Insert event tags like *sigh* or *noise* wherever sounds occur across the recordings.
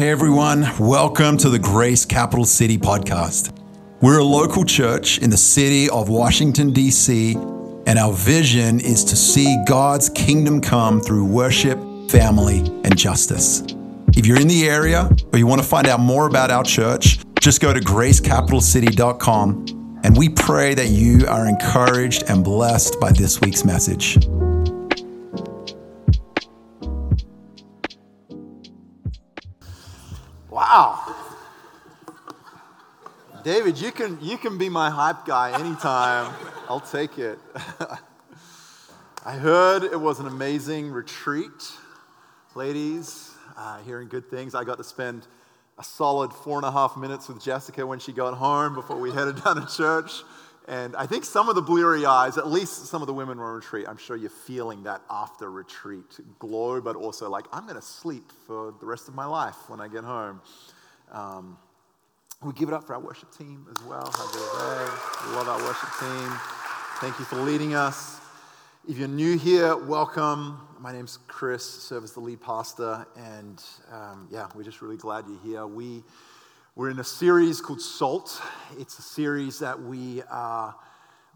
Hey everyone, welcome to the Grace Capital City podcast. We're a local church in the city of Washington, D.C., and our vision is to see God's kingdom come through worship, family, and justice. If you're in the area or you want to find out more about our church, just go to gracecapitalcity.com and we pray that you are encouraged and blessed by this week's message. Wow. David, you can, you can be my hype guy anytime. *laughs* I'll take it. *laughs* I heard it was an amazing retreat. Ladies, uh, hearing good things. I got to spend a solid four and a half minutes with Jessica when she got home before we headed down to church. And I think some of the bleary eyes, at least some of the women were on retreat, I'm sure you're feeling that after retreat glow, but also like, I'm going to sleep for the rest of my life when I get home. Um, we give it up for our worship team as well. Have a We love our worship team. Thank you for leading us. If you're new here, welcome. My name's Chris, serve as the lead pastor, and um, yeah, we're just really glad you're here. We we're in a series called Salt. It's a series that we are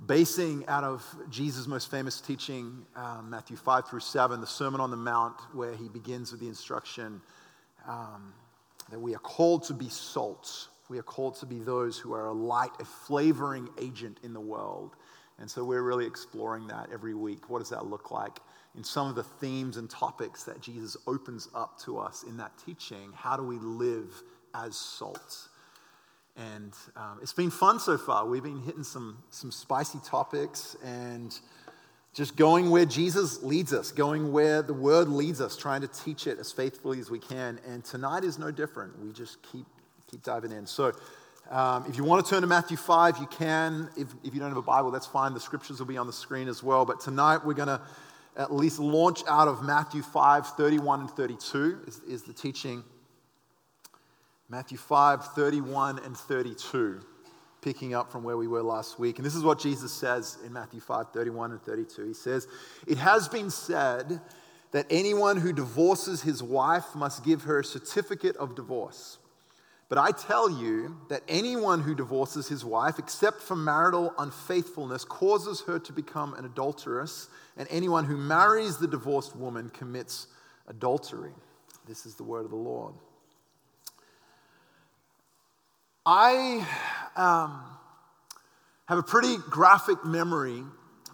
basing out of Jesus' most famous teaching, um, Matthew 5 through 7, the Sermon on the Mount, where he begins with the instruction um, that we are called to be salt. We are called to be those who are a light, a flavoring agent in the world. And so we're really exploring that every week. What does that look like? In some of the themes and topics that Jesus opens up to us in that teaching, how do we live? As salt. And um, it's been fun so far. We've been hitting some, some spicy topics and just going where Jesus leads us, going where the word leads us, trying to teach it as faithfully as we can. And tonight is no different. We just keep, keep diving in. So um, if you want to turn to Matthew 5, you can. If, if you don't have a Bible, that's fine. The scriptures will be on the screen as well. But tonight we're going to at least launch out of Matthew 5, 31 and 32 is, is the teaching Matthew 5, 31 and 32, picking up from where we were last week. And this is what Jesus says in Matthew 5, 31 and 32. He says, It has been said that anyone who divorces his wife must give her a certificate of divorce. But I tell you that anyone who divorces his wife, except for marital unfaithfulness, causes her to become an adulteress, and anyone who marries the divorced woman commits adultery. This is the word of the Lord. I um, have a pretty graphic memory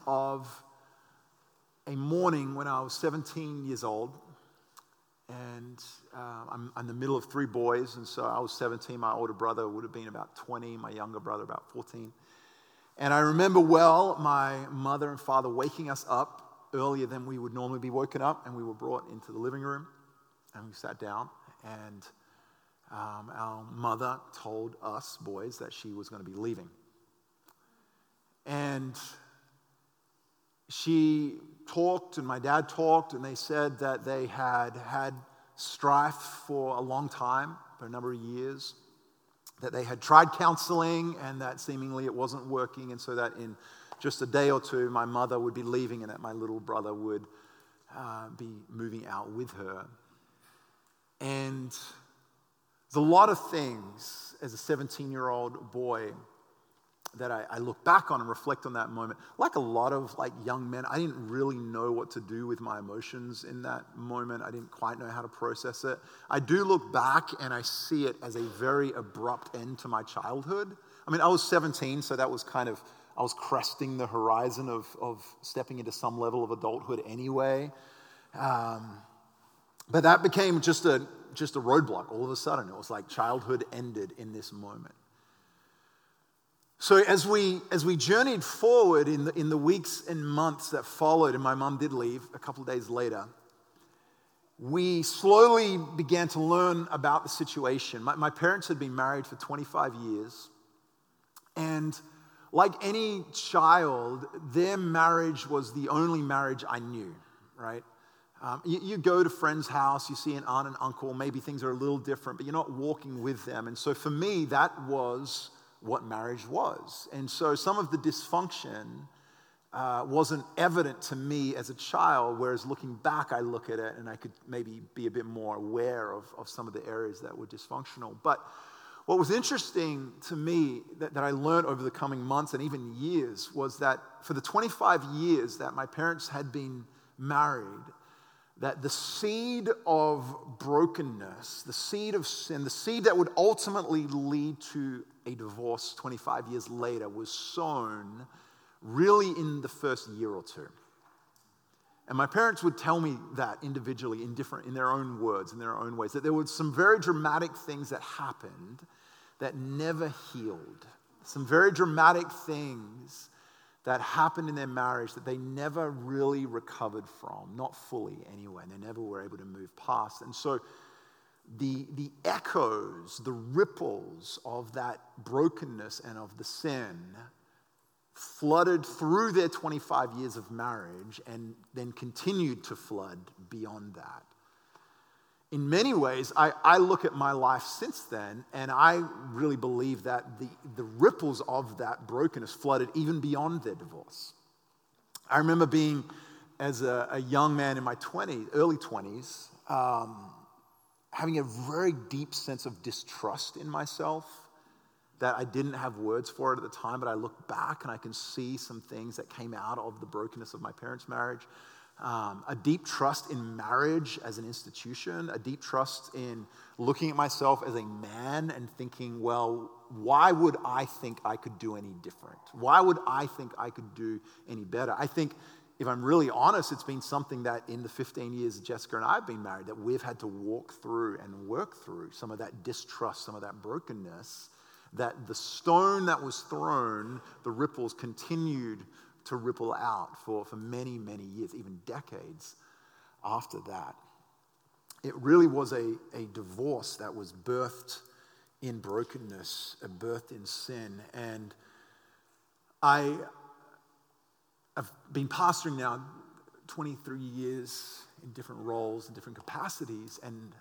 of a morning when I was 17 years old. And uh, I'm, I'm in the middle of three boys. And so I was 17. My older brother would have been about 20, my younger brother about 14. And I remember well my mother and father waking us up earlier than we would normally be woken up. And we were brought into the living room and we sat down. And um, our mother told us boys that she was going to be leaving. And she talked, and my dad talked, and they said that they had had strife for a long time, for a number of years, that they had tried counseling and that seemingly it wasn't working, and so that in just a day or two, my mother would be leaving and that my little brother would uh, be moving out with her. And there's a lot of things as a 17 year old boy that I, I, look back on and reflect on that moment. Like a lot of like young men, I didn't really know what to do with my emotions in that moment. I didn't quite know how to process it. I do look back and I see it as a very abrupt end to my childhood. I mean, I was 17, so that was kind of I was cresting the horizon of, of stepping into some level of adulthood anyway. Um, but that became just a just a roadblock all of a sudden. It was like childhood ended in this moment. So as we as we journeyed forward in the, in the weeks and months that followed, and my mom did leave a couple days later, we slowly began to learn about the situation. My, my parents had been married for 25 years, and like any child, their marriage was the only marriage I knew, right? Um, you, you, go to friend's house, you see an aunt and uncle, maybe things are a little different, but you're not walking with them. And so for me, that was what marriage was. And so some of the dysfunction uh, wasn't evident to me as a child, whereas looking back, I look at it and I could maybe be a bit more aware of, of some of the areas that were dysfunctional. But what was interesting to me that, that I learned over the coming months and even years was that for the 25 years that my parents had been married, that the seed of brokenness, the seed of sin, the seed that would ultimately lead to a divorce 25 years later was sown really in the first year or two. And my parents would tell me that individually in different, in their own words, in their own ways, that there were some very dramatic things that happened that never healed. Some very dramatic things that happened in their marriage that they never really recovered from, not fully anyway, and they never were able to move past. And so the, the echoes, the ripples of that brokenness and of the sin flooded through their 25 years of marriage and then continued to flood beyond that. In many ways, I, I look at my life since then, and I really believe that the, the ripples of that brokenness flooded even beyond their divorce. I remember being, as a, a young man in my 20s, early 20s, um, having a very deep sense of distrust in myself that I didn't have words for it at the time, but I look back and I can see some things that came out of the brokenness of my parents' marriage. Um, a deep trust in marriage as an institution, a deep trust in looking at myself as a man and thinking, well, why would I think I could do any different? Why would I think I could do any better? I think, if I'm really honest, it's been something that in the 15 years Jessica and I have been married, that we've had to walk through and work through some of that distrust, some of that brokenness that the stone that was thrown, the ripples continued to ripple out for, for many, many years, even decades after that. It really was a, a divorce that was birthed in brokenness, a birthed in sin. And I have been pastoring now 23 years in different roles and different capacities, and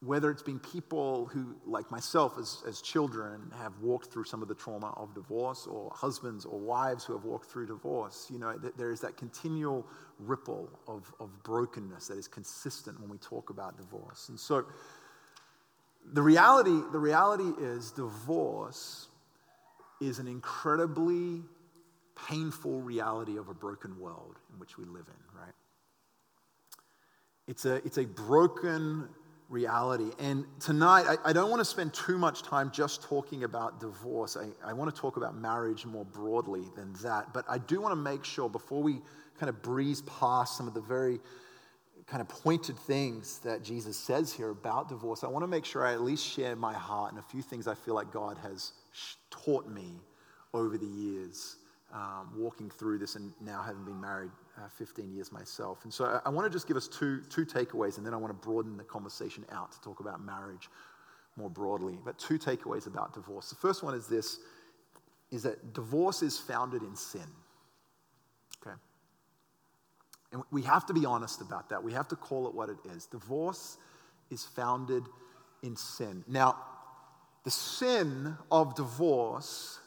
whether it's been people who, like myself as, as children, have walked through some of the trauma of divorce, or husbands or wives who have walked through divorce, you know, there is that continual ripple of, of brokenness that is consistent when we talk about divorce. And so the reality, the reality is divorce is an incredibly painful reality of a broken world in which we live in, right? It's a, it's a broken reality. And tonight, I, I, don't want to spend too much time just talking about divorce. I, I want to talk about marriage more broadly than that. But I do want to make sure before we kind of breeze past some of the very kind of pointed things that Jesus says here about divorce, I want to make sure I at least share my heart and a few things I feel like God has taught me over the years um, walking through this and now having been married uh, 15 years myself. And so I, I want to just give us two, two takeaways, and then I want to broaden the conversation out to talk about marriage more broadly. But two takeaways about divorce. The first one is this is that divorce is founded in sin. Okay? And we have to be honest about that. We have to call it what it is. Divorce is founded in sin. Now, the sin of divorce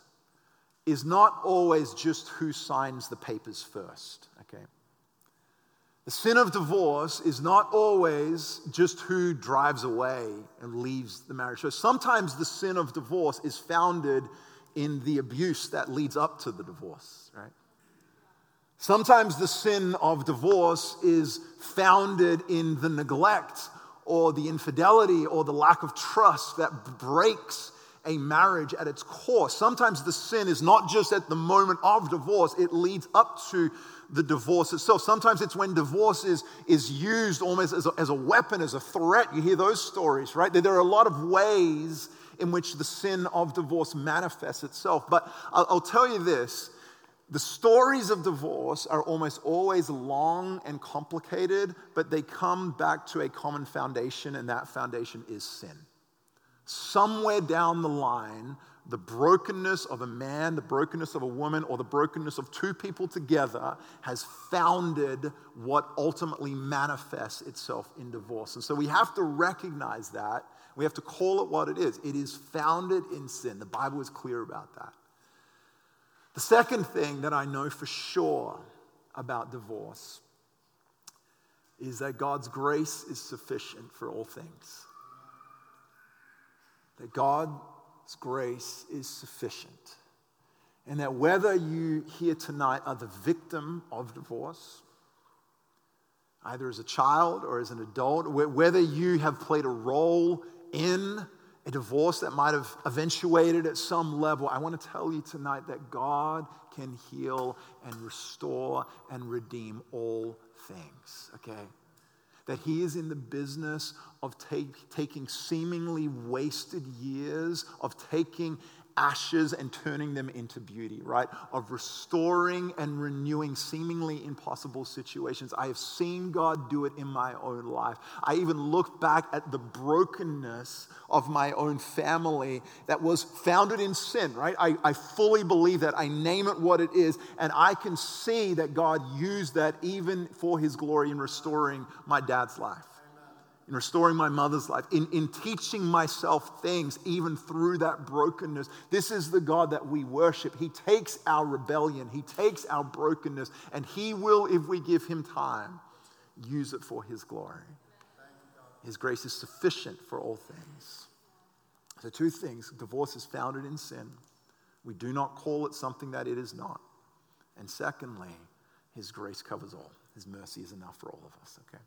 is not always just who signs the papers first, okay? The sin of divorce is not always just who drives away and leaves the marriage. So sometimes the sin of divorce is founded in the abuse that leads up to the divorce, right? Sometimes the sin of divorce is founded in the neglect or the infidelity or the lack of trust that breaks a marriage at its core. Sometimes the sin is not just at the moment of divorce, it leads up to the divorce itself. Sometimes it's when divorce is, is used almost as a, as a weapon, as a threat. You hear those stories, right? There are a lot of ways in which the sin of divorce manifests itself. But I'll, I'll tell you this the stories of divorce are almost always long and complicated, but they come back to a common foundation, and that foundation is sin somewhere down the line, the brokenness of a man, the brokenness of a woman, or the brokenness of two people together has founded what ultimately manifests itself in divorce. And so we have to recognize that. We have to call it what it is. It is founded in sin. The Bible is clear about that. The second thing that I know for sure about divorce is that God's grace is sufficient for all things. That God's grace is sufficient. And that whether you here tonight are the victim of divorce, either as a child or as an adult, whether you have played a role in a divorce that might have eventuated at some level, I want to tell you tonight that God can heal and restore and redeem all things, okay? That He is in the business of take, taking seemingly wasted years, of taking ashes and turning them into beauty, right? Of restoring and renewing seemingly impossible situations. I have seen God do it in my own life. I even look back at the brokenness of my own family that was founded in sin, right? I, I fully believe that. I name it what it is, and I can see that God used that even for his glory in restoring my dad's life in restoring my mother's life, in, in teaching myself things even through that brokenness. This is the God that we worship. He takes our rebellion, He takes our brokenness, and He will, if we give Him time, use it for His glory. His grace is sufficient for all things. So, two things divorce is founded in sin. We do not call it something that it is not. And secondly, His grace covers all. His mercy is enough for all of us, okay?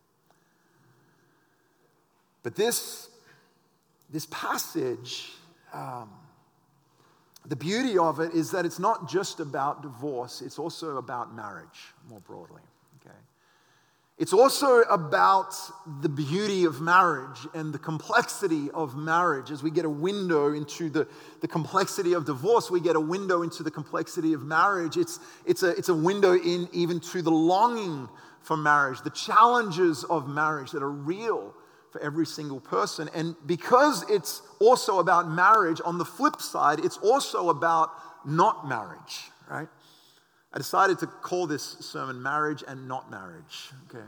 But this, this passage, um, the beauty of it is that it's not just about divorce, it's also about marriage more broadly. Okay? It's also about the beauty of marriage and the complexity of marriage. As we get a window into the, the complexity of divorce, we get a window into the complexity of marriage. It's, it's, a, it's a window in even to the longing for marriage, the challenges of marriage that are real for every single person. And because it's also about marriage, on the flip side, it's also about not marriage, right? I decided to call this sermon Marriage and Not Marriage, okay?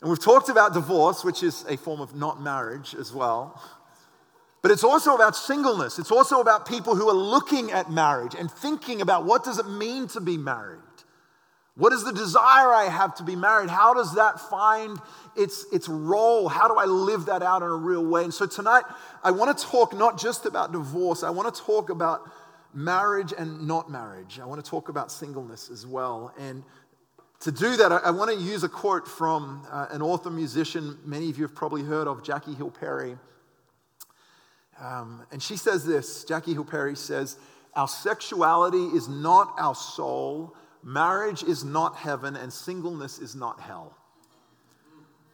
And we've talked about divorce, which is a form of not marriage as well. But it's also about singleness. It's also about people who are looking at marriage and thinking about what does it mean to be married? What is the desire I have to be married? How does that find its, its role? How do I live that out in a real way? And so tonight, I want to talk not just about divorce, I want to talk about marriage and not marriage. I want to talk about singleness as well. And to do that, I, I want to use a quote from uh, an author musician many of you have probably heard of, Jackie Hill Perry. Um, and she says this Jackie Hill Perry says, Our sexuality is not our soul Marriage is not heaven and singleness is not hell.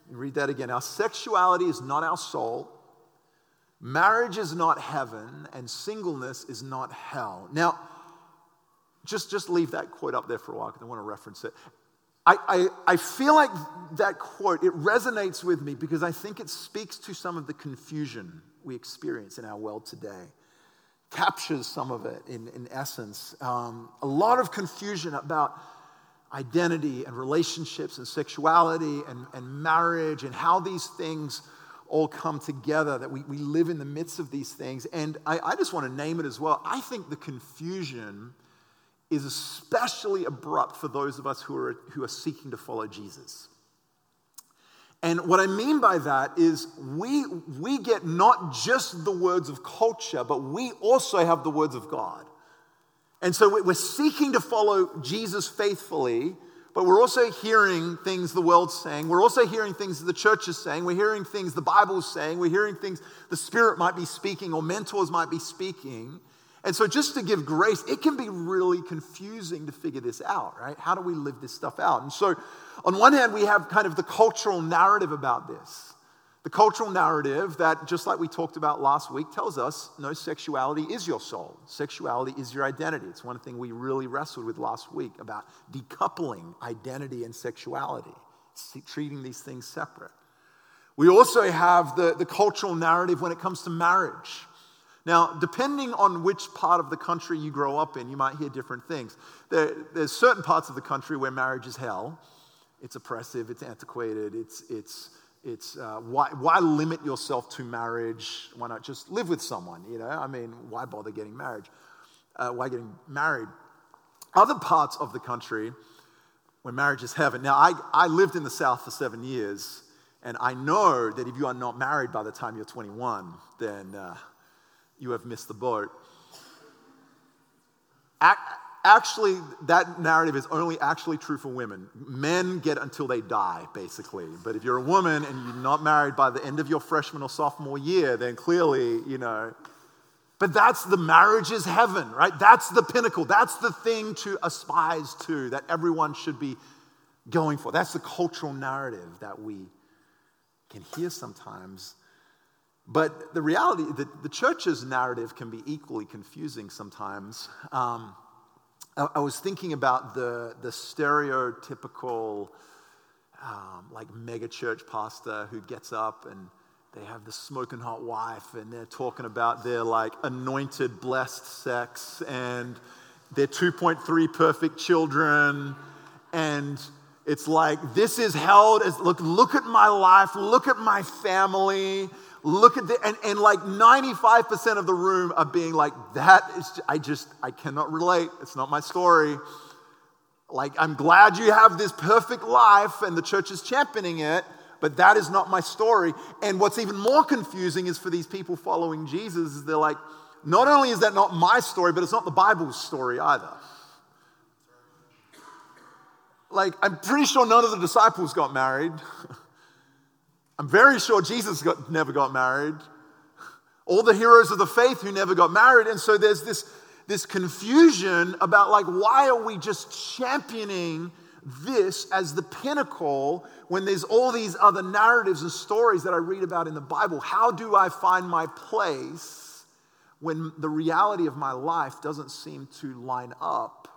Read that again. Our sexuality is not our soul. Marriage is not heaven and singleness is not hell. Now, just, just leave that quote up there for a while because I want to reference it. I, I, I feel like that quote, it resonates with me because I think it speaks to some of the confusion we experience in our world today captures some of it in, in essence. Um, a lot of confusion about identity and relationships and sexuality and, and marriage and how these things all come together, that we, we live in the midst of these things. And I, I just want to name it as well. I think the confusion is especially abrupt for those of us who are, who are seeking to follow Jesus. And what I mean by that is we, we get not just the words of culture, but we also have the words of God. And so we're seeking to follow Jesus faithfully, but we're also hearing things the world's saying. We're also hearing things the church is saying. We're hearing things the Bible's saying. We're hearing things the Spirit might be speaking or mentors might be speaking. And so, just to give grace, it can be really confusing to figure this out, right? How do we live this stuff out? And so, on one hand, we have kind of the cultural narrative about this. The cultural narrative that, just like we talked about last week, tells us no, sexuality is your soul. Sexuality is your identity. It's one thing we really wrestled with last week about decoupling identity and sexuality, treating these things separate. We also have the, the cultural narrative when it comes to marriage now, depending on which part of the country you grow up in, you might hear different things. There, there's certain parts of the country where marriage is hell. It's oppressive, it's antiquated, it's, it's, it's uh, why, why limit yourself to marriage? Why not just live with someone? You know, I mean, why bother getting married? uh, why getting married. Other parts of the country, where marriage is heaven. Now, I, I lived in the South for seven years, and I know that if you are not married by the time you're 21, then uh, you have missed the boat. Actually, that narrative is only actually true for women. Men get until they die, basically. But if you're a woman and you're not married by the end of your freshman or sophomore year, then clearly, you know. But that's the marriage is heaven, right? That's the pinnacle. That's the thing to aspise to that everyone should be going for. That's the cultural narrative that we can hear sometimes. But the reality, the, the church's narrative can be equally confusing sometimes. Um, I, I, was thinking about the, the stereotypical, um, like, megachurch pastor who gets up and they have the smoking hot wife and they're talking about their, like, anointed, blessed sex and their 2.3 perfect children and it's like this is held as look look at my life look at my family look at the, and, and like 95% of the room are being like, that is, I just, I cannot relate. It's not my story. Like, I'm glad you have this perfect life and the church is championing it, but that is not my story. And what's even more confusing is for these people following Jesus, is they're like, not only is that not my story, but it's not the Bible's story either. Like, I'm pretty sure none of the disciples got married. *laughs* I'm very sure Jesus got, never got married. All the heroes of the faith who never got married. And so there's this, this confusion about, like, why are we just championing this as the pinnacle when there's all these other narratives and stories that I read about in the Bible? How do I find my place when the reality of my life doesn't seem to line up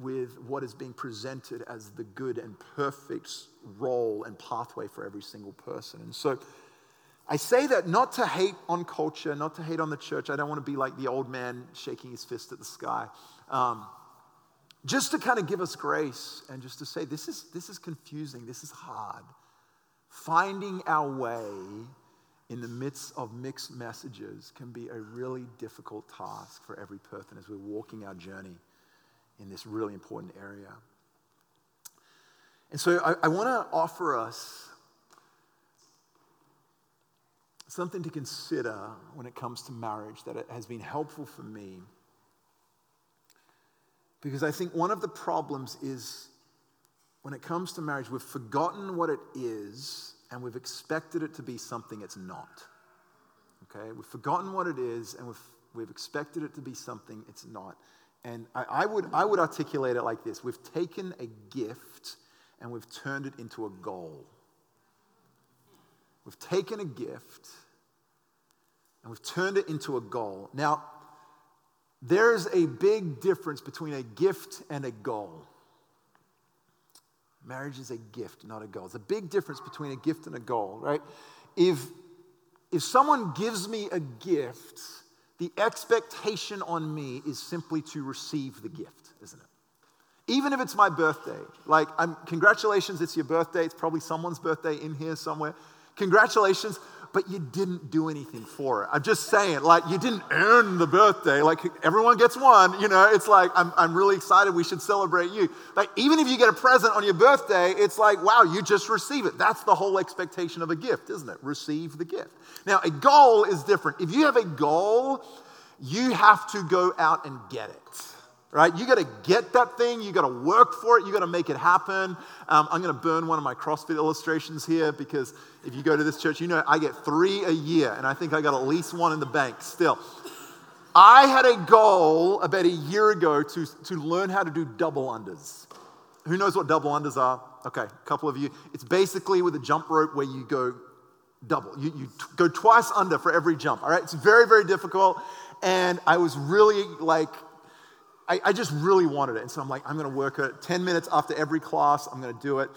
with what is being presented as the good and perfect role and pathway for every single person. And so I say that not to hate on culture, not to hate on the church. I don't want to be like the old man shaking his fist at the sky. Um, just to kind of give us grace and just to say this is, this is confusing, this is hard. Finding our way in the midst of mixed messages can be a really difficult task for every person as we're walking our journey in this really important area. And so I, I want to offer us something to consider when it comes to marriage that has been helpful for me. Because I think one of the problems is when it comes to marriage, we've forgotten what it is and we've expected it to be something it's not. Okay? We've forgotten what it is and we've, we've expected it to be something it's not. And I, I, would, I would articulate it like this We've taken a gift and we've turned it into a goal. We've taken a gift and we've turned it into a goal. Now, there's a big difference between a gift and a goal. Marriage is a gift, not a goal. It's a big difference between a gift and a goal, right? If, if someone gives me a gift, the expectation on me is simply to receive the gift, isn't it? Even if it's my birthday, like, I'm, congratulations, it's your birthday. It's probably someone's birthday in here somewhere. Congratulations, but you didn't do anything for it. I'm just saying, like, you didn't earn the birthday. Like, everyone gets one, you know, it's like, I'm, I'm really excited. We should celebrate you. Like, even if you get a present on your birthday, it's like, wow, you just receive it. That's the whole expectation of a gift, isn't it? Receive the gift. Now, a goal is different. If you have a goal, you have to go out and get it right? You got to get that thing. You got to work for it. You got to make it happen. Um, I'm going to burn one of my CrossFit illustrations here because if you go to this church, you know I get three a year, and I think I got at least one in the bank still. I had a goal about a year ago to, to learn how to do double unders. Who knows what double unders are? Okay, a couple of you. It's basically with a jump rope where you go double. You, you t- go twice under for every jump, all right? It's very, very difficult. And I was really like I, I just really wanted it. And so I'm like, I'm going to work it 10 minutes after every class. I'm going to do it.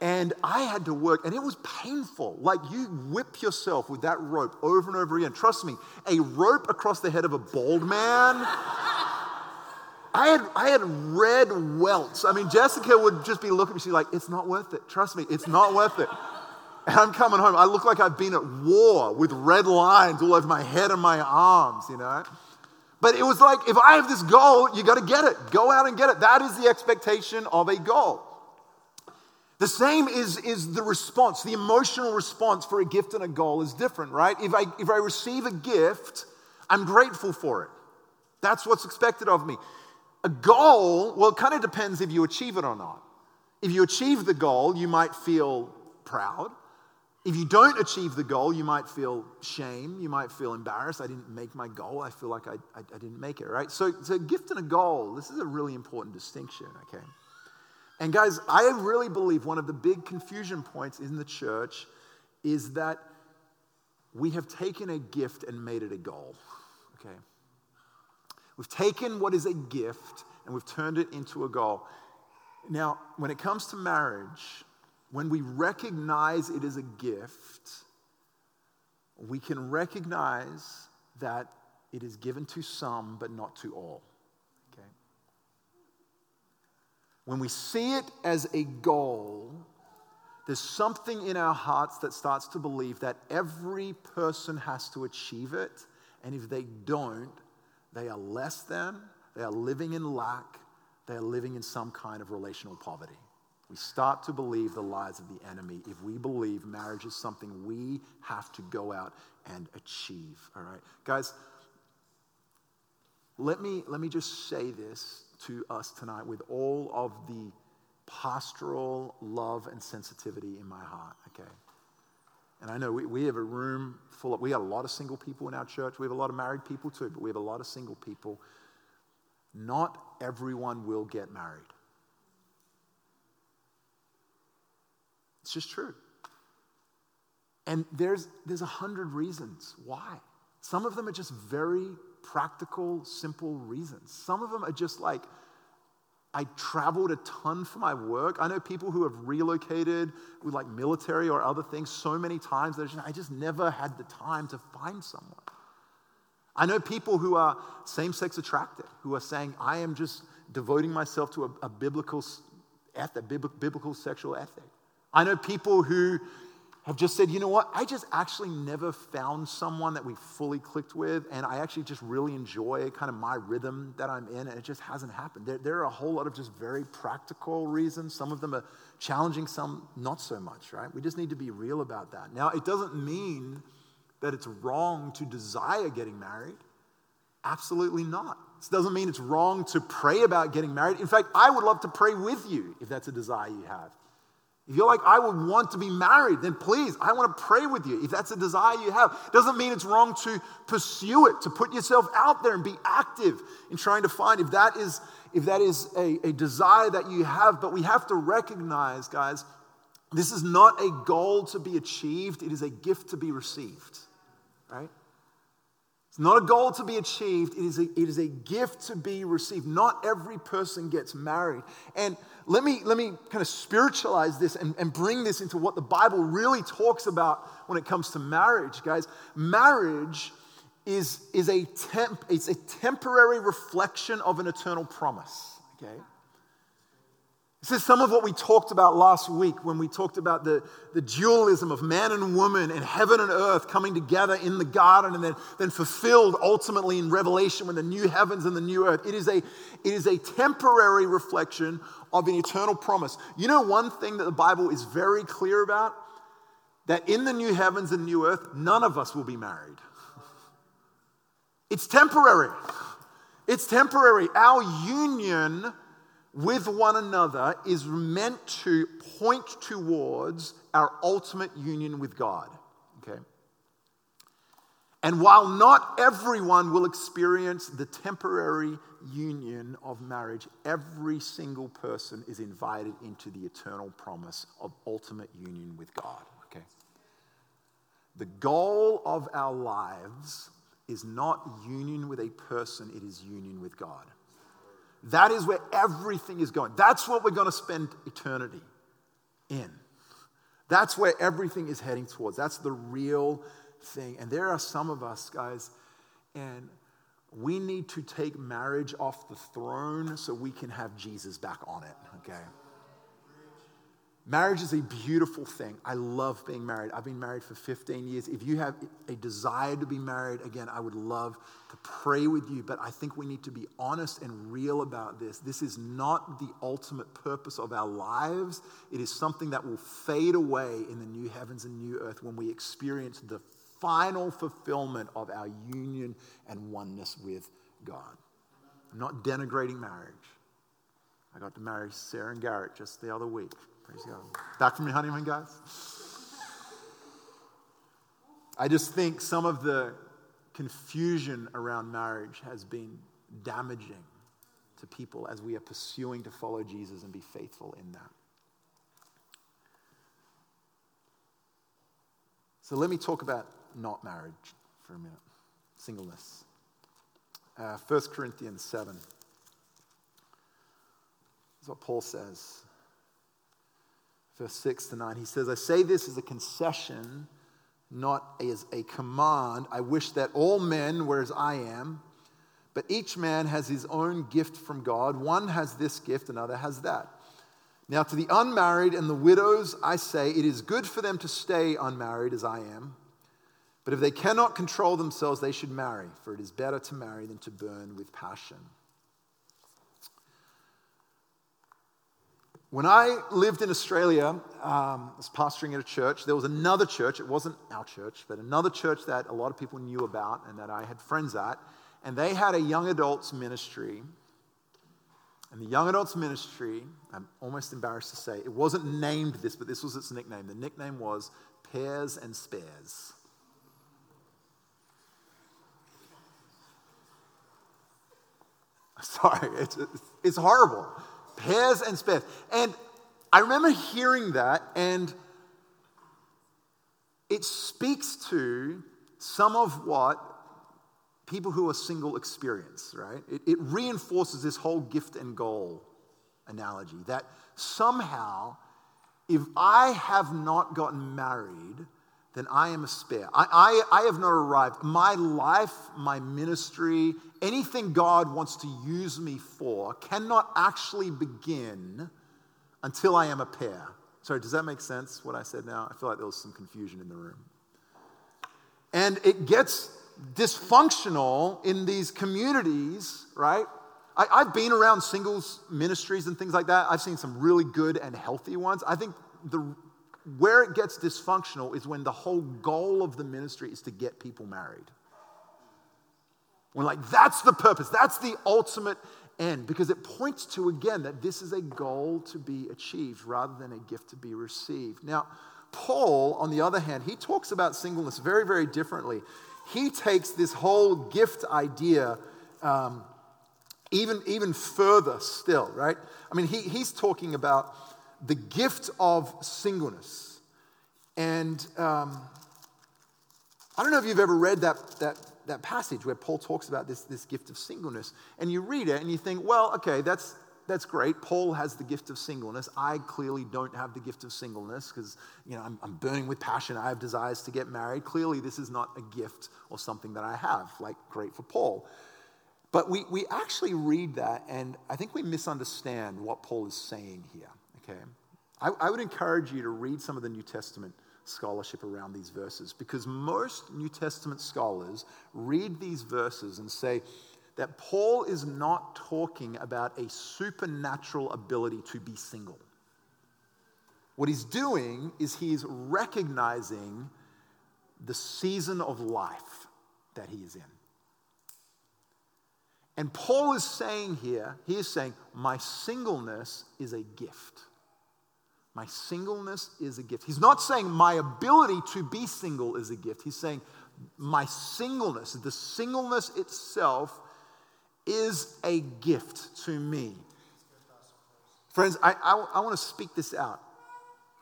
And I had to work, and it was painful. Like you whip yourself with that rope over and over again. Trust me, a rope across the head of a bald man. I had, I had red welts. I mean, Jessica would just be looking at me, she's like, it's not worth it. Trust me, it's not worth it. And I'm coming home. I look like I've been at war with red lines all over my head and my arms, you know? But it was like, if I have this goal, you got to get it. Go out and get it. That is the expectation of a goal. The same is, is the response, the emotional response for a gift and a goal is different, right? If I, if I receive a gift, I'm grateful for it. That's what's expected of me. A goal, well, it kind of depends if you achieve it or not. If you achieve the goal, you might feel proud. If you don't achieve the goal, you might feel shame. You might feel embarrassed. I didn't make my goal. I feel like I, I, I didn't make it, right? So, so, gift and a goal, this is a really important distinction, okay? And guys, I really believe one of the big confusion points in the church is that we have taken a gift and made it a goal, okay? We've taken what is a gift and we've turned it into a goal. Now, when it comes to marriage, when we recognize it as a gift, we can recognize that it is given to some, but not to all. Okay? When we see it as a goal, there's something in our hearts that starts to believe that every person has to achieve it, and if they don't, they are less than, they are living in lack, they are living in some kind of relational poverty. We start to believe the lies of the enemy if we believe marriage is something we have to go out and achieve. All right. Guys, let me, let me just say this to us tonight with all of the pastoral love and sensitivity in my heart, okay? And I know we, we have a room full of, we have a lot of single people in our church. We have a lot of married people too, but we have a lot of single people. Not everyone will get married. It's just true. And there's, there's a hundred reasons why. Some of them are just very practical, simple reasons. Some of them are just like, I traveled a ton for my work. I know people who have relocated with like military or other things so many times that I just never had the time to find someone. I know people who are same sex attracted, who are saying, I am just devoting myself to a, a biblical ethic, biblical sexual ethic. I know people who have just said, you know what, I just actually never found someone that we fully clicked with, and I actually just really enjoy kind of my rhythm that I'm in, and it just hasn't happened. There, there are a whole lot of just very practical reasons. Some of them are challenging, some not so much, right? We just need to be real about that. Now, it doesn't mean that it's wrong to desire getting married. Absolutely not. This doesn't mean it's wrong to pray about getting married. In fact, I would love to pray with you if that's a desire you have. If you're like, I would want to be married, then please, I want to pray with you. If that's a desire you have, doesn't mean it's wrong to pursue it, to put yourself out there and be active in trying to find if that is, if that is a, a desire that you have. But we have to recognize, guys, this is not a goal to be achieved, it is a gift to be received, right? It's not a goal to be achieved, it is a, it is a gift to be received. Not every person gets married. And let me, let me kind of spiritualize this and, and bring this into what the Bible really talks about when it comes to marriage, guys. Marriage is, is a temp, it's a temporary reflection of an eternal promise, okay? This is some of what we talked about last week when we talked about the, the dualism of man and woman and heaven and earth coming together in the garden and then, then fulfilled ultimately in Revelation when the new heavens and the new earth. It is, a, it is a temporary reflection of an eternal promise. You know, one thing that the Bible is very clear about? That in the new heavens and new earth, none of us will be married. It's temporary. It's temporary. Our union with one another is meant to point towards our ultimate union with God. Okay? And while not everyone will experience the temporary union of marriage, every single person is invited into the eternal promise of ultimate union with God. Okay? The goal of our lives is not union with a person, it is union with God. That is where everything is going. That's what we're going to spend eternity in. That's where everything is heading towards. That's the real thing. And there are some of us, guys, and we need to take marriage off the throne so we can have Jesus back on it, okay? Marriage is a beautiful thing. I love being married. I've been married for 15 years. If you have a desire to be married, again, I would love to pray with you, but I think we need to be honest and real about this. This is not the ultimate purpose of our lives. It is something that will fade away in the new heavens and new earth when we experience the final fulfillment of our union and oneness with God. I'm not denigrating marriage. I got to marry Sarah and Garrett just the other week. Praise God. Back from your honeymoon, guys? I just think some of the confusion around marriage has been damaging to people as we are pursuing to follow Jesus and be faithful in that. So let me talk about not marriage for a minute singleness. Uh, 1 Corinthians 7. This is what Paul says verse 6 to 9. He says, I say this as a concession, not as a command. I wish that all men were as I am, but each man has his own gift from God. One has this gift, another has that. Now, to the unmarried and the widows, I say, it is good for them to stay unmarried as I am. But if they cannot control themselves, they should marry, for it is better to marry than to burn with passion. When I lived in Australia, um, I was pastoring at a church. There was another church, it wasn't our church, but another church that a lot of people knew about and that I had friends at. And they had a young adults ministry. And the young adults ministry, I'm almost embarrassed to say, it wasn't named this, but this was its nickname. The nickname was Pairs and Spares. *laughs* Sorry, it's, it's horrible pairs and spares. And I remember hearing that, and it speaks to some of what people who are single experience, right? It, it reinforces this whole gift and goal analogy that somehow, if I have not gotten married, then I am a spare. I, I, I have not arrived. My life, my ministry, anything God wants to use me for cannot actually begin until I am a pair. Sorry, does that make sense what I said now? I feel like there was some confusion in the room. And it gets dysfunctional in these communities, right? I, have been around singles ministries and things like that. I've seen some really good and healthy ones. I think the where it gets dysfunctional is when the whole goal of the ministry is to get people married. When, like, that's the purpose, that's the ultimate end, because it points to, again, that this is a goal to be achieved rather than a gift to be received. Now, Paul, on the other hand, he talks about singleness very, very differently. He takes this whole gift idea um, even, even further still, right? I mean, he, he's talking about the gift of singleness. And um, I don't know if you've ever read that, that, that passage where Paul talks about this, this gift of singleness. And you read it and you think, well, okay, that's, that's great. Paul has the gift of singleness. I clearly don't have the gift of singleness because, you know, I'm, I'm, burning with passion. I have desires to get married. Clearly, this is not a gift or something that I have. Like, great for Paul. But we, we actually read that, and I think we misunderstand what Paul is saying here. Okay? I, I would encourage you to read some of the New Testament scholarship around these verses because most New Testament scholars read these verses and say that Paul is not talking about a supernatural ability to be single. What he's doing is he's recognizing the season of life that he is in. And Paul is saying here, he is saying, my singleness is a gift. My singleness is a gift. He's not saying my ability to be single is a gift. He's saying my singleness, the singleness itself, is a gift to me. Friends, I, I, I want to speak this out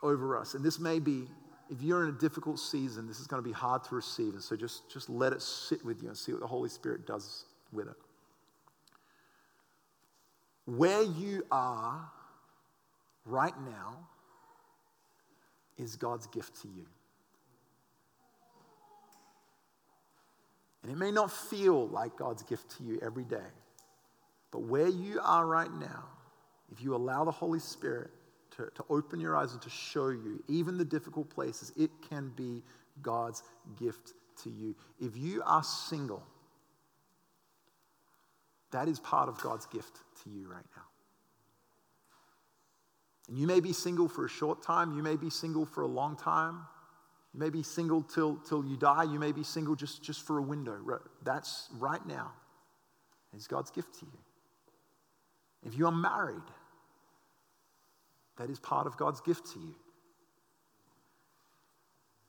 over us. And this may be, if you're in a difficult season, this is going to be hard to receive. And so just, just let it sit with you and see what the Holy Spirit does with it. Where you are right now, is God's gift to you. And it may not feel like God's gift to you every day, but where you are right now, if you allow the Holy Spirit to, to open your eyes and to show you, even the difficult places, it can be God's gift to you. If you are single, that is part of God's gift to you right now. And you may be single for a short time, you may be single for a long time. You may be single till, till you die. You may be single just, just for a window. That's right now. It's God's gift to you. If you are married, that is part of God's gift to you.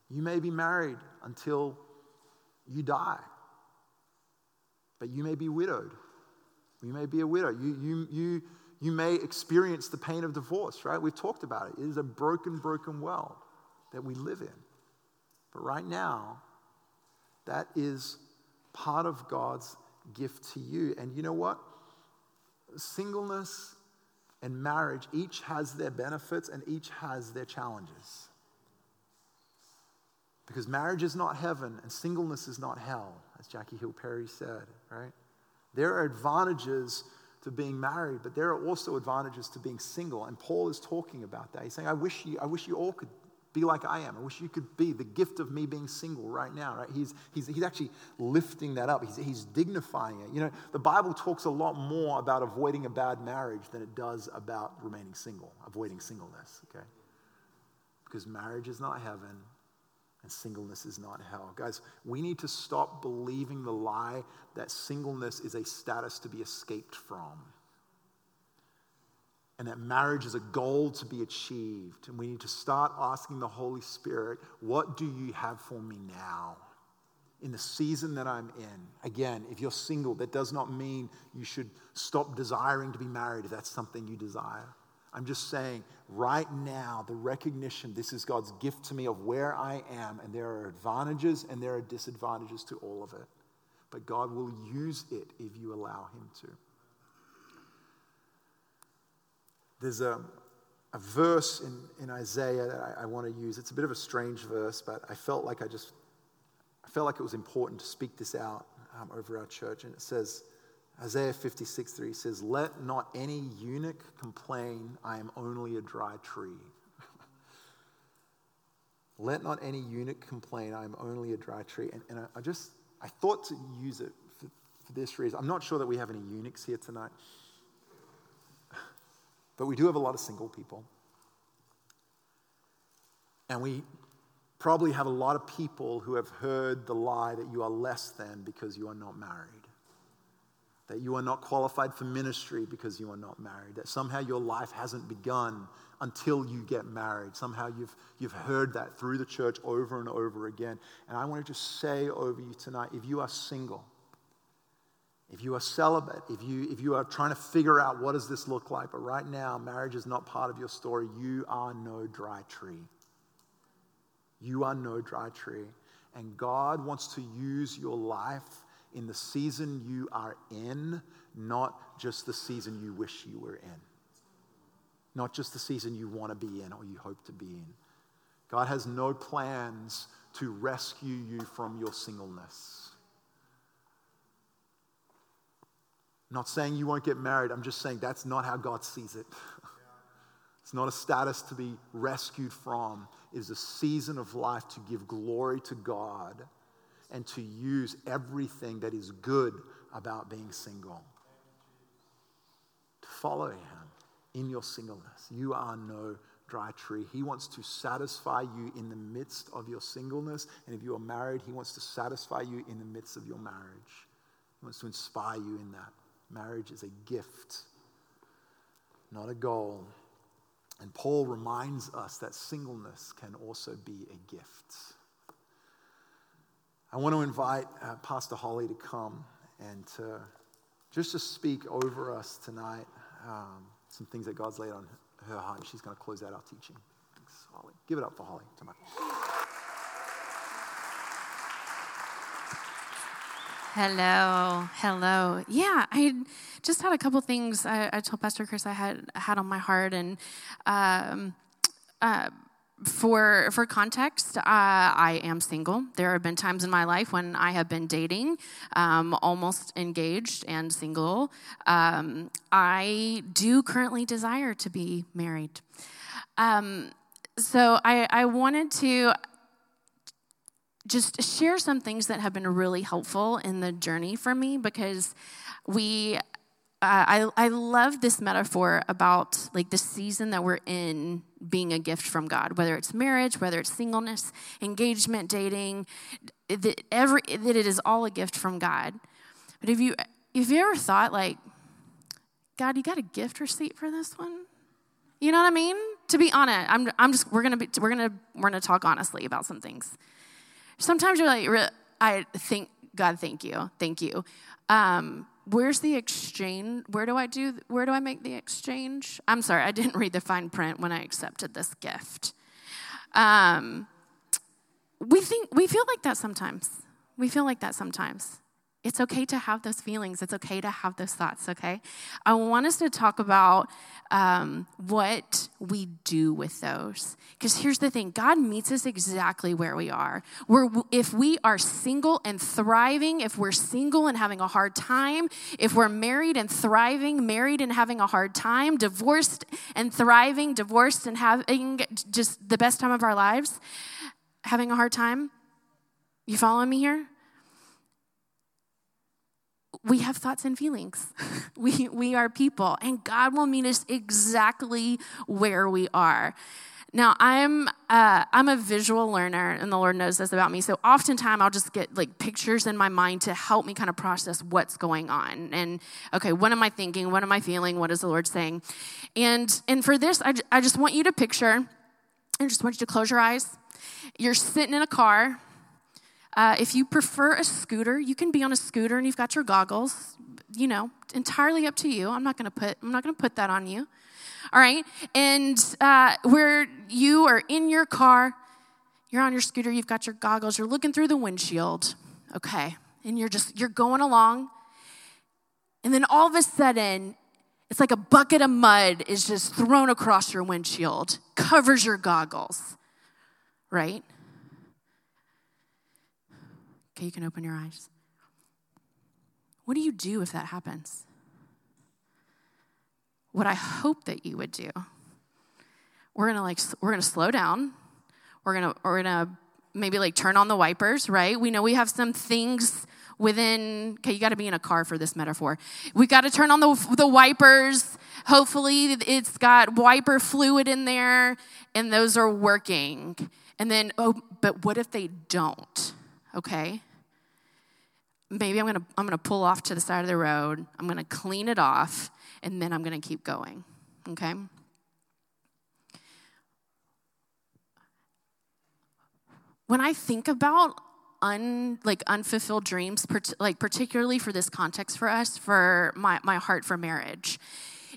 You may be married until you die, but you may be widowed. You may be a widow. You, you, you, you may experience the pain of divorce, right? We've talked about it. It is a broken, broken world that we live in. But right now, that is part of God's gift to you. And you know what? Singleness and marriage each has their benefits and each has their challenges. Because marriage is not heaven and singleness is not hell, as Jackie Hill Perry said, right? There are advantages to being married, but there are also advantages to being single. And Paul is talking about that. He's saying, I wish you, I wish you all could be like I am. I wish you could be the gift of me being single right now, right? He's, he's, he's actually lifting that up. He's, he's dignifying it. You know, the Bible talks a lot more about avoiding a bad marriage than it does about remaining single, avoiding singleness, okay? Because marriage is not heaven and singleness is not hell. Guys, we need to stop believing the lie that singleness is a status to be escaped from and that marriage is a goal to be achieved. And we need to start asking the Holy Spirit, what do you have for me now? In the season that I'm in. Again, if you're single, that does not mean you should stop desiring to be married if that's something you desire. I'm just saying, right now, the recognition this is God's gift to me of where I am, and there are advantages and there are disadvantages to all of it. But God will use it if you allow Him to. There's a, a verse in, in Isaiah that I, I want to use. It's a bit of a strange verse, but I felt like I just I felt like it was important to speak this out um, over our church. And it says, Isaiah 56 3 says, Let not any eunuch complain, I am only a dry tree. *laughs* Let not any eunuch complain, I am only a dry tree. And, and I, I, just, I thought to use it for, for this reason. I'm not sure that we have any eunuchs here tonight. *laughs* But we do have a lot of single people. And we probably have a lot of people who have heard the lie that you are less than because you are not married. That you are not qualified for ministry because you are not married. That somehow your life hasn't begun until you get married. Somehow you've, you've heard that through the church over and over again. And I want to just say over you tonight if you are single, if you are celibate, if you, if you are trying to figure out what does this look like, but right now marriage is not part of your story, you are no dry tree. You are no dry tree. And God wants to use your life in the season you are in, not just the season you wish you were in. Not just the season you want to be in or you hope to be in. God has no plans to rescue you from your singleness. I'm not saying you won't get married. I'm just saying that's not how God sees it. *laughs* It's not a status to be rescued from. It is a season of life to give glory to God and to use everything that is good about being single. To follow Him in your singleness. You are no dry tree. He wants to satisfy you in the midst of your singleness. And if you are married, He wants to satisfy you in the midst of your marriage. He wants to inspire you in that. Marriage is a gift, not a goal. And Paul reminds us that singleness can also be a gift. I want to invite uh, Pastor Holly to come and to, just to speak over us tonight um, some things that God's laid on her heart. She's going to close out our teaching. Thanks, Holly. Give it up for Holly tonight. Hello, hello. Yeah, I just had a couple things I, I, told Pastor Chris I had had on my heart, and um, uh, for for context, uh, I am single. There have been times in my life when I have been dating, um, almost engaged and single. Um, I do currently desire to be married. Um, so I, I wanted to just share some things that have been really helpful in the journey for me because we I, I love this metaphor about like the season that we're in being a gift from God, whether it's marriage, whether it's singleness, engagement, dating, that, every, that it is all a gift from God. But if you, if you ever thought like, God, you got a gift receipt for this one? You know what I mean? To be honest, I'm, I'm just, we're gonna be, we're gonna, we're gonna talk honestly about some things. Sometimes you're like, I think, God, thank you, thank you. Um, where's the exchange where do i do where do i make the exchange? I'm sorry i didn't read the fine print when i accepted this gift. Um, we think we feel like that sometimes. We feel like that sometimes it's okay to have those feelings. It's okay to have those thoughts, okay? I want us to talk about um, what we do with those. Because here's the thing God meets us exactly where we are. We're, if we are single and thriving, if we're single and having a hard time, if we're married and thriving, married and having a hard time, divorced and thriving, divorced and having just the best time of our lives, having a hard time, you following me here? We have thoughts and feelings. *laughs* we, we are people, and God will meet us exactly where we are. Now, I'm uh, I'm a visual learner, and the Lord knows this about me. So, oftentimes, I'll just get like pictures in my mind to help me kind of process what's going on. And okay, what am I thinking? What am I feeling? What is the Lord saying? And and for this, I, I just want you to picture. I just want you to close your eyes. You're sitting in a car uh, if you prefer a scooter, you can be on a scooter and you've got your goggles. You know, entirely up to you. I'm not going to put I'm not going to put that on you. All right, and uh, where you are in your car, you're on your scooter, you've got your goggles, you're looking through the windshield. Okay, and you're just you're going along, and then all of a sudden, it's like a bucket of mud is just thrown across your windshield, covers your goggles, right? Okay, you can open your eyes. What do you do if that happens? What I hope that you would do. We're gonna like we're gonna slow down. We're gonna we're gonna maybe like turn on the wipers, right? We know we have some things within okay you got to be in a car for this metaphor we got to turn on the, the wipers hopefully it's got wiper fluid in there and those are working and then oh but what if they don't okay? Maybe I'm gonna, I'm gonna pull off to the side of the road, I'm gonna clean it off, and then I'm gonna keep going, okay? When I think about un, like unfulfilled dreams, like particularly for this context for us, for my, my heart for marriage,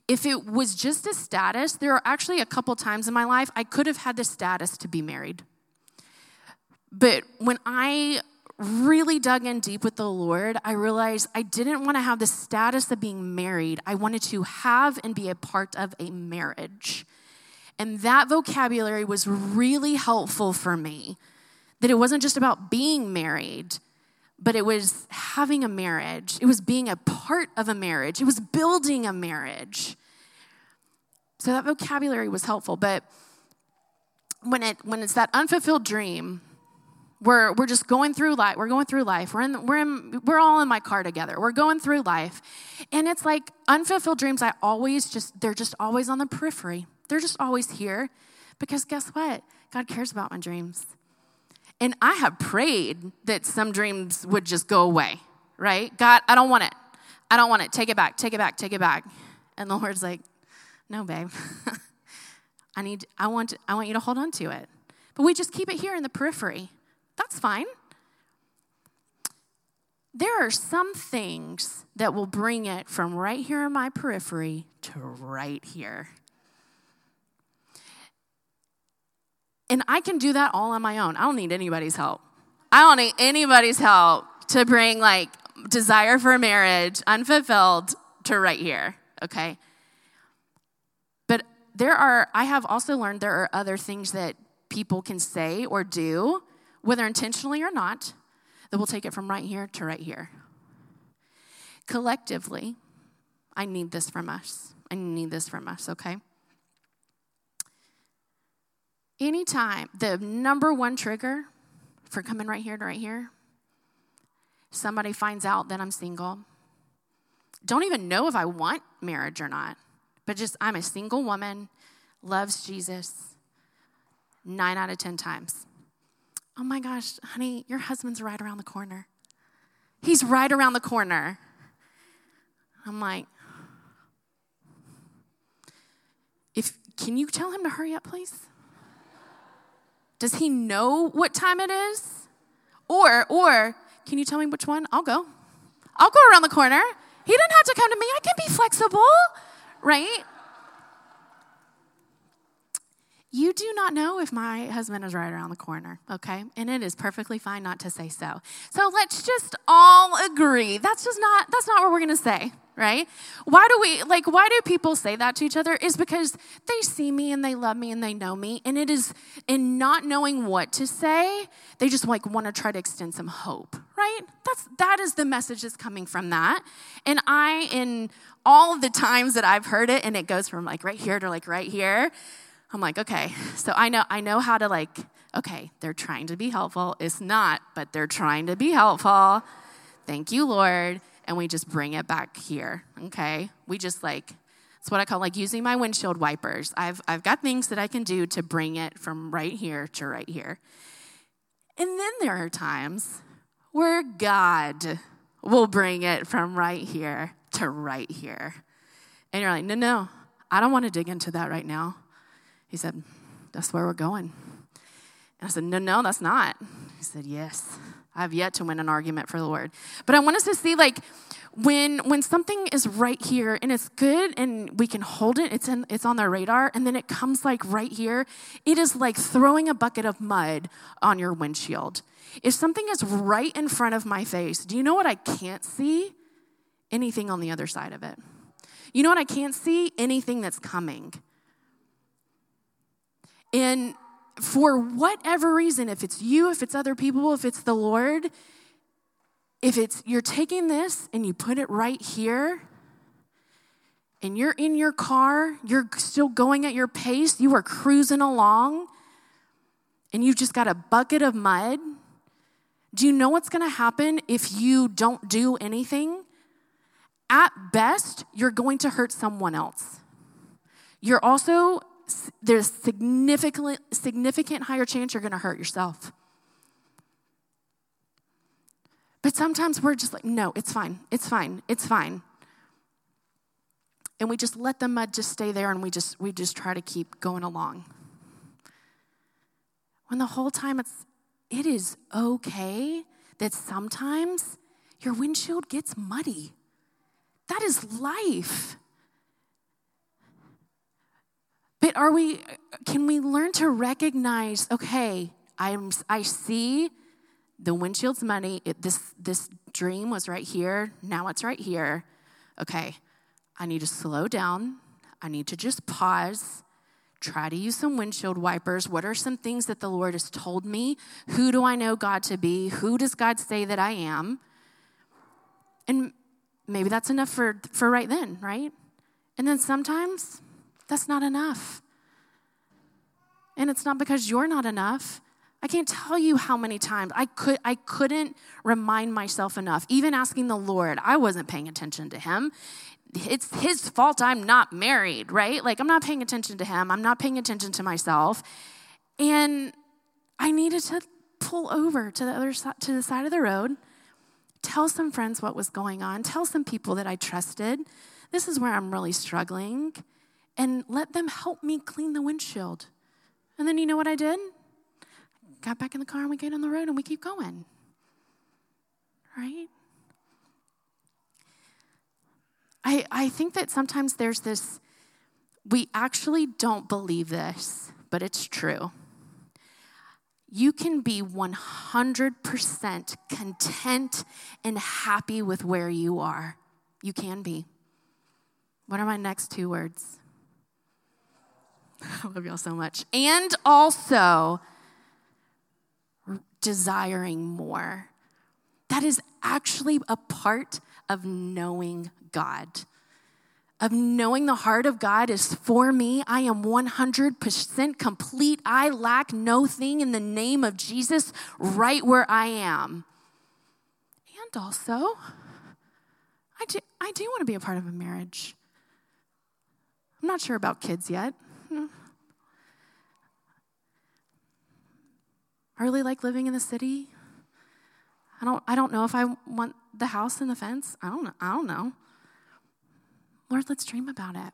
if it was just a status, there are actually a couple times in my life I could have had the status to be married. But when I really dug in deep with the Lord, I realized I didn't want to have the status of being married. I wanted to have and be a part of a marriage. And that vocabulary was really helpful for me. That it wasn't just about being married, but it was having a marriage. It was being a part of a marriage. It was building a marriage. So that vocabulary was helpful. But when it when it's that unfulfilled dream, we're, we're just going through life. We're going through life. We're, in, we're, in, we're all in my car together. We're going through life. And it's like unfulfilled dreams, I always just, they're just always on the periphery. They're just always here because guess what? God cares about my dreams. And I have prayed that some dreams would just go away, right? God, I don't want it. I don't want it. Take it back, take it back, take it back. And the Lord's like, no, babe. *laughs* I need, I want, I want you to hold on to it. But we just keep it here in the periphery. That's fine. There are some things that will bring it from right here in my periphery to right here. And I can do that all on my own. I don't need anybody's help. I don't need anybody's help to bring like desire for marriage unfulfilled to right here, okay? But there are, I have also learned there are other things that people can say or do, whether intentionally or not, that we'll take it from right here to right here. Collectively, I need this from us. I need this from us, okay? Anytime, the number one trigger for coming right here to right here, somebody finds out that I'm single. Don't even know if I want marriage or not, but just I'm a single woman, loves Jesus nine out of 10 times. Oh my gosh, honey, your husband's right around the corner. He's right around the corner. I'm like, if can you tell him to hurry up, please? Does he know what time it is? Or, or, can you tell me which one? I'll go. I'll go around the corner. He didn't have to come to me. I can be flexible, right? You do not know if my husband is right around the corner, okay? And it is perfectly fine not to say so. So let's just all agree. That's just not that's not what we're going to say, right? Why do we like why do people say that to each other is because they see me and they love me and they know me and it is in not knowing what to say, they just like want to try to extend some hope, right? That's that is the message that's coming from that. And I in all the times that I've heard it and it goes from like right here to like right here, I'm like, okay, *laughs* so I know I know how to like, okay, they're trying to be helpful. It's not, but they're trying to be helpful. Thank you, Lord. And we just bring it back here. Okay? We just like it's what I call like using my windshield wipers. I've I've got things that I can do to bring it from right here to right here. And then there are times where God will bring it from right here to right here. And you're like, no, no, I don't want to dig into that right now. He said, That's where we're going. And I said, No, no, that's not. He said, Yes. I have yet to win an argument for the Lord. But I want us to see like when when something is right here and it's good and we can hold it, it's in it's on the radar, and then it comes like right here, it is like throwing a bucket of mud on your windshield. If something is right in front of my face, do you know what I can't see? Anything on the other side of it. You know what I can't see? Anything that's coming. And for whatever reason, if it's you, if it's other people, if it's the Lord, if it's you're taking this and you put it right here, and you're in your car, you're still going at your pace, you are cruising along, and you've just got a bucket of mud, do you know what's gonna happen if you don't do anything? At best, you're going to hurt someone else. You're also there's significant, significant higher chance you're going to hurt yourself. But sometimes we're just like, no, it's fine, it's fine, it's fine. And we just let the mud just stay there and we just we just try to keep going along. When the whole time it's it is okay that sometimes your windshield gets muddy. That is life. But are we, can we learn to recognize, okay, I'm, I see the windshield's money. It, this, this dream was right here. Now it's right here. Okay, I need to slow down. I need to just pause. Try to use some windshield wipers. What are some things that the Lord has told me? Who do I know God to be? Who does God say that I am? And maybe that's enough for, for right then, right? And then sometimes that's not enough. And it's not because you're not enough. I can't tell you how many times I could I couldn't remind myself enough. Even asking the Lord, I wasn't paying attention to him. It's his fault I'm not married, right? Like I'm not paying attention to him. I'm not paying attention to myself. And I needed to pull over to the other side to the side of the road, tell some friends what was going on, tell some people that I trusted. This is where I'm really struggling and let them help me clean the windshield. And then you know what I did? Got back in the car and we get on the road and we keep going. Right? I, I think that sometimes there's this, we actually don't believe this, but it's true. You can be 100% content and happy with where you are. You can be. What are my next two words? *sighs* I love y'all so much. And also desiring more. That is actually a part of knowing God. Of knowing the heart of God is for me. I am 100% complete. I lack no thing in the name of Jesus right where I am. And also, I do, I do want to be a part of a marriage. I'm not sure about kids yet. I really like living in the city. I don't, I don't know if I want the house and the fence. I don't know. I don't know. Lord, let's dream about it.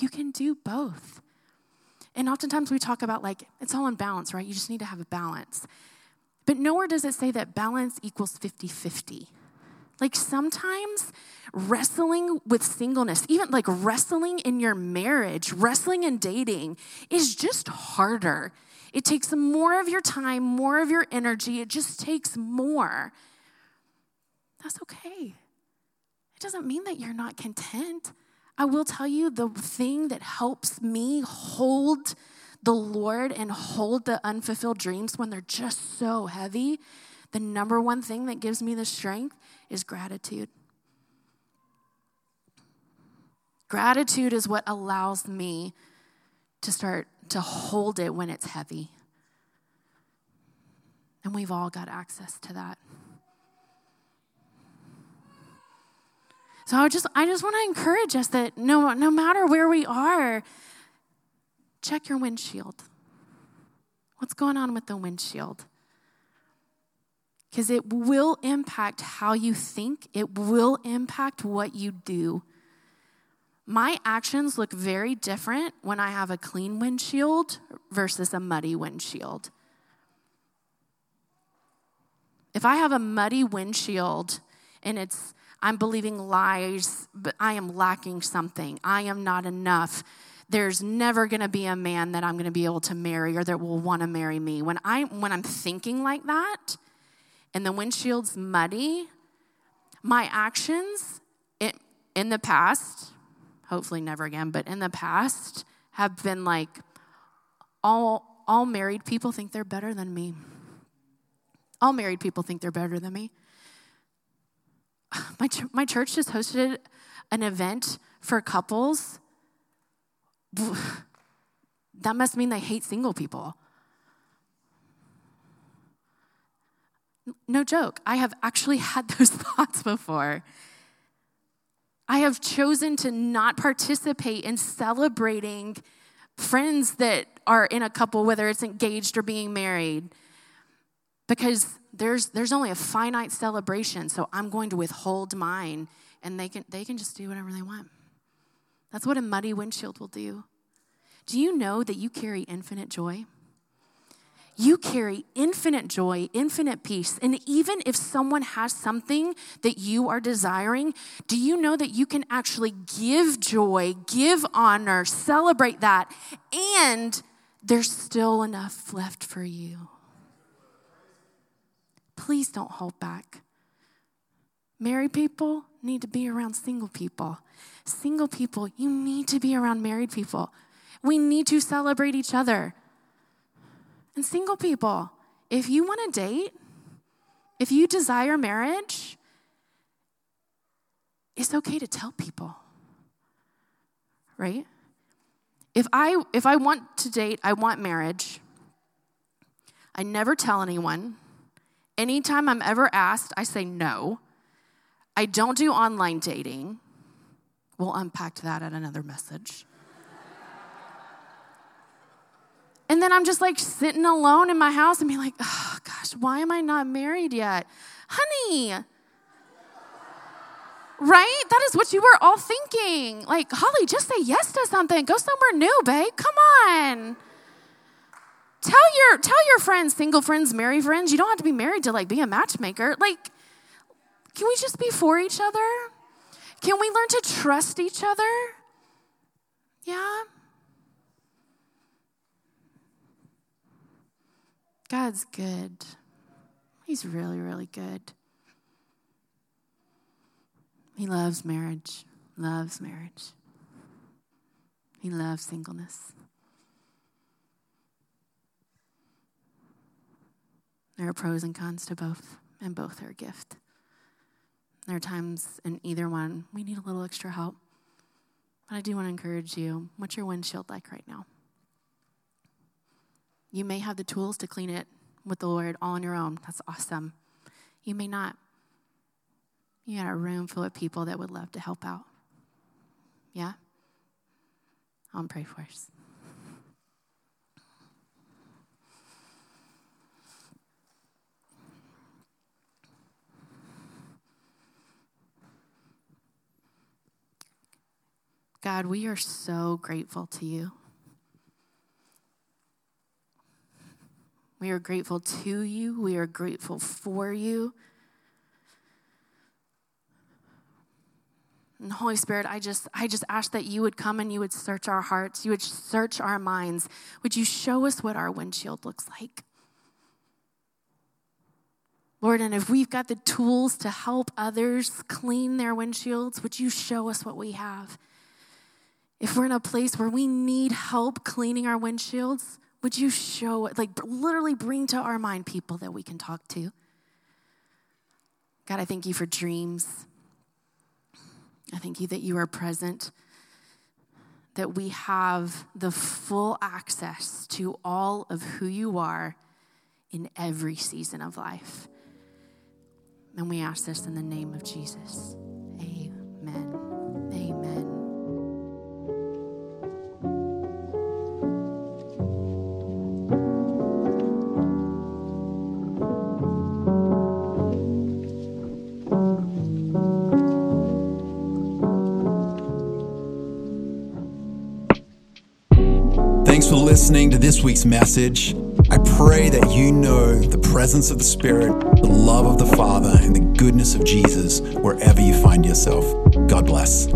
You can do both. And oftentimes we talk about like, it's all in balance, right? You just need to have a balance. But nowhere does it say that balance equals 50 50. Like sometimes wrestling with singleness, even like wrestling in your marriage, wrestling in dating is just harder. It takes more of your time, more of your energy. It just takes more. That's okay. It doesn't mean that you're not content. I will tell you the thing that helps me hold the Lord and hold the unfulfilled dreams when they're just so heavy, the number one thing that gives me the strength is gratitude. Gratitude is what allows me to start to hold it when it's heavy. And we've all got access to that. So I just I just want to encourage us that no no matter where we are, check your windshield. What's going on with the windshield? Because it will impact how you think, it will impact what you do. My actions look very different when I have a clean windshield versus a muddy windshield. If I have a muddy windshield and it's I'm believing lies, but I am lacking something. I am not enough. There's never going to be a man that I'm going to be able to marry or that will want to marry me. When I when I'm thinking like that and the windshield's muddy, my actions in, in the past, hopefully never again, but in the past have been like all all married people think they're better than me. All married people think they're better than me *sighs* my, my church just hosted an event for couples. *sighs* That must mean they hate single people. No joke. I have actually *laughs* had those thoughts before. I have chosen to not participate in celebrating friends that are in a couple, whether it's engaged or being married, because there's, there's only a finite celebration, so I'm going to withhold mine, and they can, they can just do whatever they want. That's what a muddy windshield will do. Do you know that you carry infinite joy? You carry infinite joy, infinite peace. And even if someone has something that you are desiring, do you know that you can actually give joy, give honor, celebrate that, and there's still enough left for you? Please don't hold back. Married people need to be around single people. Single people, you need to be around married people. We need to celebrate each other. And single people, if you want to date, if you desire marriage, it's okay to tell people. Right? If I if I want to date, I want marriage. I never tell anyone. Anytime I'm ever asked, I say no. I don't do online dating. We'll unpack that at another message. And then I'm just like sitting alone in my house and being like, oh gosh, why am I not married yet? Honey, right? That is what you were all thinking. Like, Holly, just say yes to something. Go somewhere new, babe. Come on. Tell your tell your friends, single friends, married friends, you don't have to be married to like be a matchmaker. Like, can we just be for each other? Can we learn to trust each other? Yeah. God's good. He's really, really good. He loves marriage, loves marriage. He loves singleness. There are pros and cons to both, and both are a gift. There are times in either one we need a little extra help. But I do want to encourage you what's your windshield like right now? You may have the tools to clean it with the Lord all on your own. That's awesome. You may not. You got a room full of people that would love to help out. Yeah? I'll pray for us. God, we are so grateful to you. We are grateful to you. We are grateful for you. And Holy Spirit, I just I just ask that you would come and you would search our hearts. You would search our minds. Would you show us what our windshield looks like? Lord, and if we've got the tools to help others clean their windshields, would you show us what we have? If we're in a place where we need help cleaning our windshields, would you show like literally bring to our mind people that we can talk to? God, I thank you for dreams. I thank you that you are present, that we have the full access to all of who you are in every season of life. And we ask this in the name of Jesus. Listening to this week's message. I pray that you know the presence of the Spirit, the love of the Father, and the goodness of Jesus wherever you find yourself. God bless.